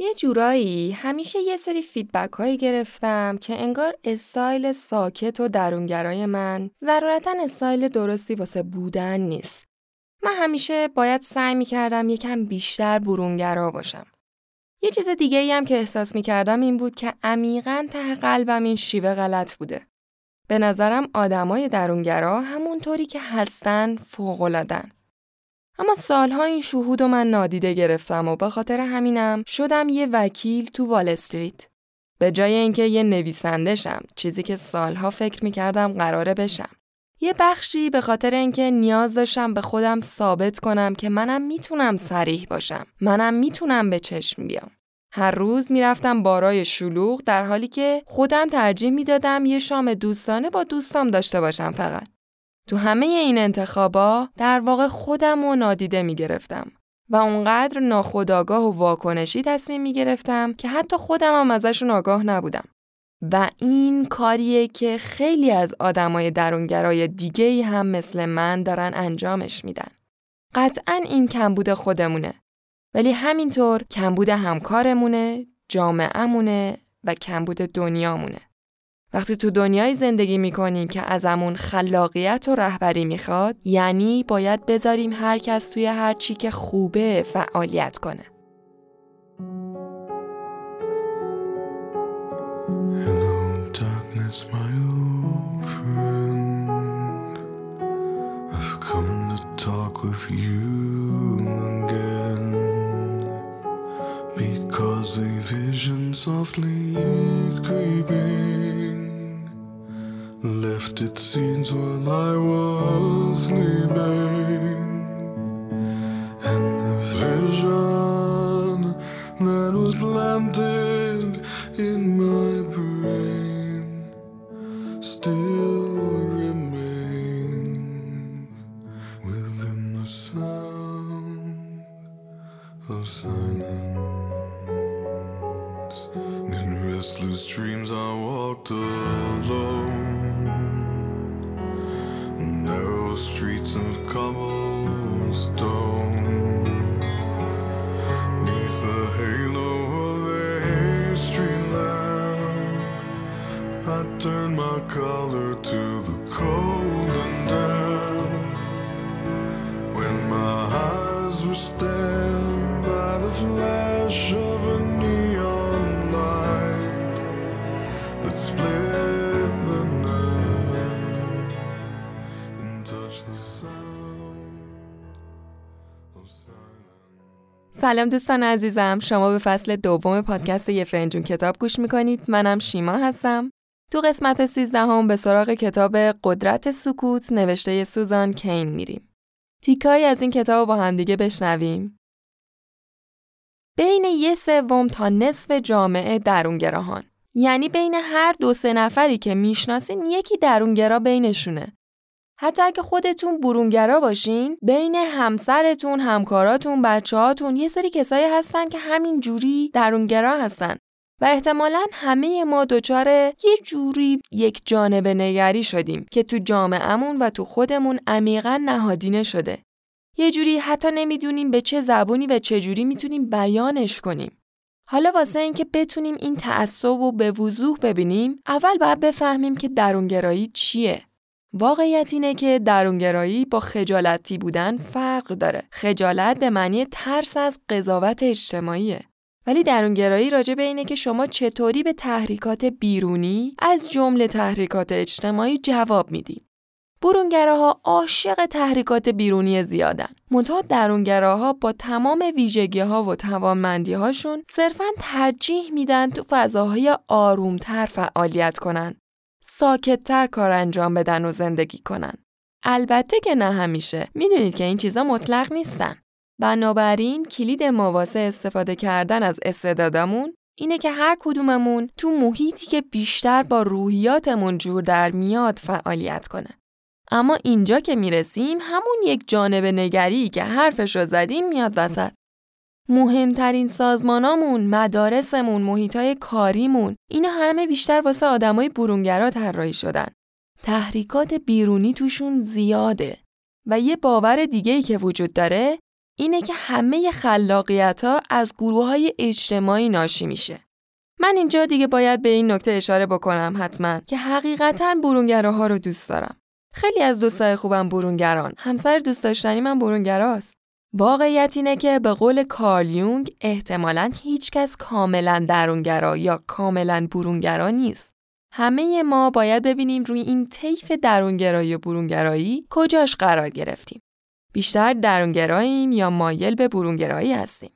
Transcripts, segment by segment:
یه جورایی همیشه یه سری feedback هایی گرفتم که انگار استایل ساکت و درونگرای من ضرورتا استایل درستی واسه بودن نیست. من همیشه باید سعی می‌کردم یکم بیشتر برونگرا باشم. یه چیز دیگه ای هم که احساس می‌کردم این بود که عمیقا ته قلبم این شیوه غلط بوده. به نظرم آدمای درونگرا همونطوری که هستن فوق‌العاده‌ن. اما سالها این شهود و من نادیده گرفتم و به خاطر همینم شدم یه وکیل تو وال استریت. به جای اینکه یه نویسنده شم، چیزی که سالها فکر می‌کردم قراره بشم. یه بخشی به خاطر اینکه نیاز داشتم به خودم ثابت کنم که منم می‌تونم سریح باشم. منم می‌تونم به چشم بیام. هر روز می‌رفتم بارای شلوغ در حالی که خودم ترجیح می‌دادم یه شام دوستانه با دوستام داشته باشم فقط. تو همه این انتخابا در واقع خودم و نادیده می گرفتم و اونقدر ناخودآگاه و واکنشی تصمیم می گرفتم که حتی خودم هم ازشون آگاه نبودم. و این کاریه که خیلی از آدمای درونگرای دیگه هم مثل من دارن انجامش میدن. قطعا این کمبود خودمونه. ولی همینطور کمبود همکارمونه، جامعهمونه و کمبود دنیامونه. وقتی تو دنیای زندگی می‌کنیم که ازمون خلاقیت و رهبری می‌خواد یعنی باید بذاریم هر کس توی هر چی که خوبه فعالیت کنه. Softly creeping scenes while I was sleeping, and the vision that was planted in my brain still remains within the sound of silence. In restless dreams, I walked alone streets of cobblestone. Neath the halo of a street lamp, I turned my collar to the cold and damp. When my eyes were stabbed سلام دوستان عزیزم. شما به فصل دوم پادکست یه فنجون کتاب گوش می‌کنید. منم شیما هستم. تو قسمت 13 هم به سراغ کتاب قدرت سکوت نوشته سوزان کین میریم. تیکایی از این کتاب با همدیگه بشنویم. بین یه سوم تا نصف جامعه درونگراهان. یعنی بین هر دو سه نفری که می‌شناسین یکی درونگرا بینشونه. حتی اگه خودتون برونگرا باشین بین همسرتون، همکاراتون، بچه‌هاتون یه سری کسایی هستن که همین جوری درونگرا هستن و احتمالا همه ما دچار یه جوری یک جانب نگری شدیم که تو جامعهمون و تو خودمون عمیقا نهادینه شده. یه جوری حتی نمی‌دونیم به چه زبونی و چه جوری می‌تونیم بیانش کنیم. حالا واسه اینکه بتونیم این تعصب رو به وضوح ببینیم، اول باید بفهمیم که درونگرایی چیه. واقعیت اینه که درونگرایی با خجالتی بودن فرق داره. خجالت به معنی ترس از قضاوت اجتماعیه. ولی درونگرایی راجع به اینه که شما چطوری به تحریکات بیرونی از جمله تحریکات اجتماعی جواب می‌دید. برونگراها عاشق تحریکات بیرونی زیادن. منتها درونگراها با تمام ویژگی ها و توانمندی هاشون صرفا ترجیح میدن تو فضاهای آرومتر فعالیت کنن. ساکتتر کار انجام بدن و زندگی کنن. البته که نه همیشه. می‌دونید که این چیزا مطلق نیستن. بنابراین کلید مواسه استفاده کردن از استعدادمون اینه که هر کدوممون تو محیطی که بیشتر با روحیاتمون جور در میاد فعالیت کنه. اما اینجا که می‌رسیم همون یک جانب نگری که حرفش رو زدیم میاد وسط. مهمترین سازمانامون، مدارسمون، محیطای کاریمون اینا همه بیشتر واسه آدمای برونگرا طراحی شدن. تحریکات بیرونی توشون زیاده و یه باور دیگه ای که وجود داره اینه که همه خلاقیت ها از گروه های اجتماعی ناشی میشه. من اینجا دیگه باید به این نکته اشاره بکنم حتما که حقیقتا برونگراها رو دوست دارم. خیلی از دوستای خوبم برونگران. همسر دوست داشتنی من برونگراست. واقعیت اینه که به قول کارل یونگ احتمالاً هیچکس کاملا درونگرا یا کاملا برونگرا نیست. همه ما باید ببینیم روی این طیف درونگرایی و برونگرایی کجاش قرار گرفتیم. بیشتر درونگراییم یا مایل به برونگرایی هستیم.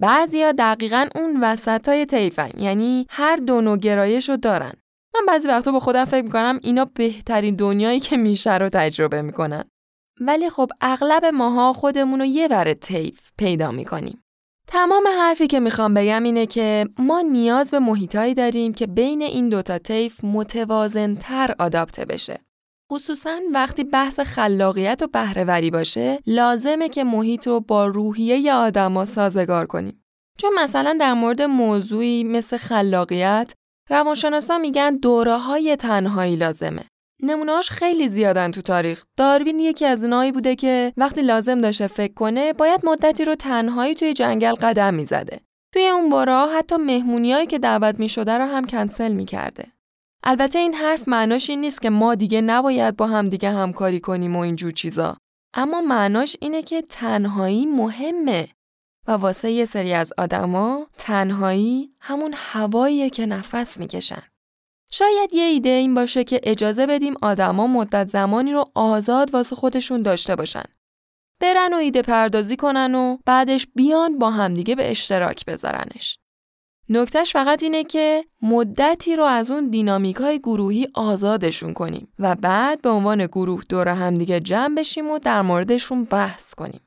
بعضیا دقیقا اون وسط های طیفن یعنی هر دو نوع گرایش رو دارن. من بعضی وقتا با خودم فکر می‌کنم اینا بهترین دنیایی که میشه رو تجربه می‌کنن. ولی خب اغلب ماها خودمون رو یه ور طیف پیدا می‌کنیم. تمام حرفی که می‌خوام بگم اینه که ما نیاز به محیطایی داریم که بین این دوتا طیف متوازنتر آداپته بشه. خصوصا وقتی بحث خلاقیت و بهرهوری باشه لازمه که محیط رو با روحیه آدما سازگار کنیم. چون مثلا در مورد موضوعی مثل خلاقیت روانشناسا میگن دوره های تنهایی لازمه. نمونهاش خیلی زیادن تو تاریخ. داروین یکی از اونایی بوده که وقتی لازم داشته فکر کنه باید مدتی رو تنهایی توی جنگل قدم می‌زده. توی اون بارا حتی مهمونیایی که دعوت می شده رو هم کنسل می کرده. البته این حرف معناش این نیست که ما دیگه نباید با هم دیگه همکاری کنیم و اینجور چیزا. اما معناش اینه که تنهایی مهمه و واسه یه سری از آدما تنهایی همون هواییه که نفس می‌کشن. شاید یه ایده این باشه که اجازه بدیم آدما مدت زمانی رو آزاد واسه خودشون داشته باشن. برن و ایده پردازی کنن و بعدش بیان با همدیگه به اشتراک بذارنش. نکتهش فقط اینه که مدتی رو از اون دینامیک های گروهی آزادشون کنیم و بعد به عنوان گروه دور همدیگه جمع بشیم و در موردشون بحث کنیم.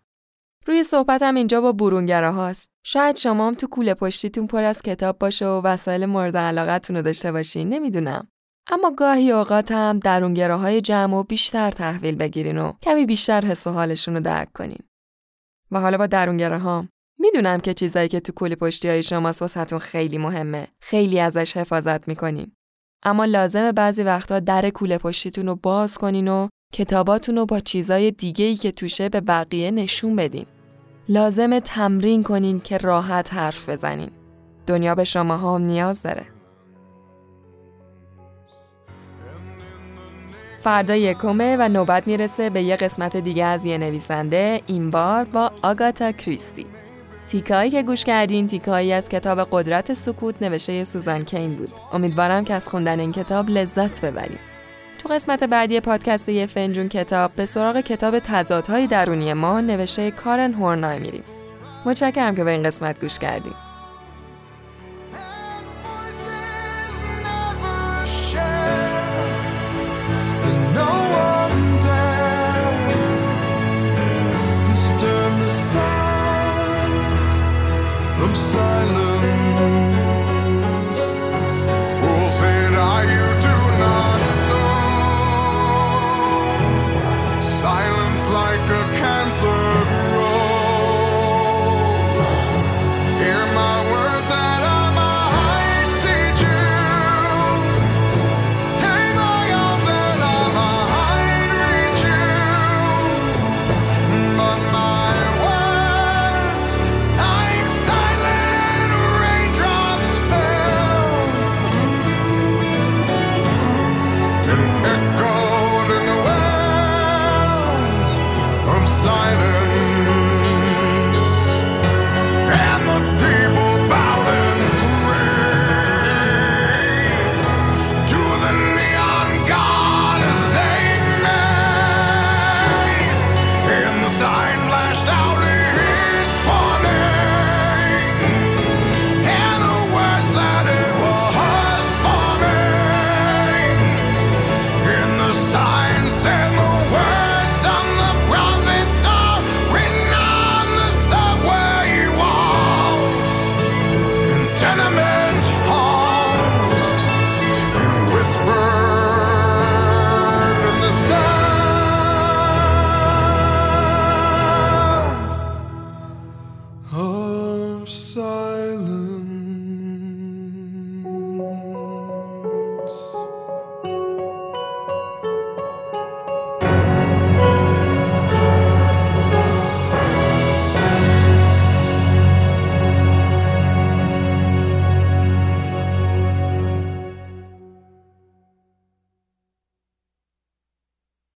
روی صحبتم اینجا با برونگره هاست. شاید شما هم تو کوله پشتیتون پر از کتاب باشه و وسایل مورد علاقتون رو داشته باشین نمی‌دونم. اما گاهی اوقات هم درونگره های جمع و بیشتر تحویل بگیرین و کمی بیشتر حس و حالشون رو درک کنین. و حالا با درونگره ها می‌دونم که چیزایی که تو کوله پشتی های شماست واسهتون خیلی مهمه. خیلی ازش حفاظت می‌کنین. اما لازمه بعضی وقتا در کوله پشتیتون رو باز کنین و کتاباتون رو با چیزای دیگه‌ای که توشه به بقیه نشون بدین. لازم تمرین کنین که راحت حرف بزنین. دنیا به شما هم نیاز داره. فردا یکمه و نوبت می‌رسه به یه قسمت دیگه از یه نویسنده این بار با آگاتا کریستی. تیکایی که گوش کردین تیکایی از کتاب قدرت سکوت نوشته سوزان کین بود. امیدوارم که از خوندن این کتاب لذت ببرید. تو قسمت بعدی پادکست یه فنجون کتاب به سراغ کتاب تضادهای درونی ما نوشته کارن هورنای میریم. متشکرم که به این قسمت گوش کردیم. silence. stop.